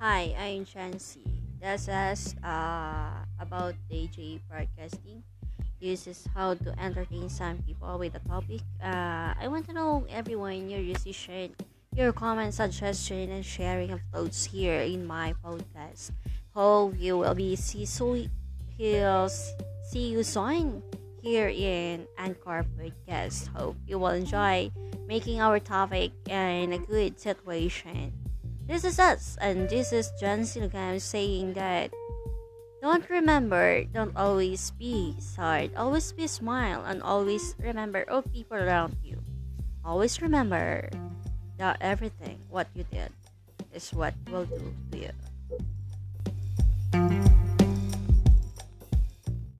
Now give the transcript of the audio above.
Hi, I'm Chancy. This is uh, about DJ broadcasting. This is how to entertain some people with a topic. Uh, I want to know everyone your decision, your comment, suggestion, and sharing of thoughts here in my podcast. Hope you will be see so he'll see you soon here in Anchor Podcast. Hope you will enjoy making our topic in a good situation. This is us, and this is John Silgam saying that don't remember, don't always be sad, always be smile, and always remember all people around you. Always remember that everything what you did is what will do to you.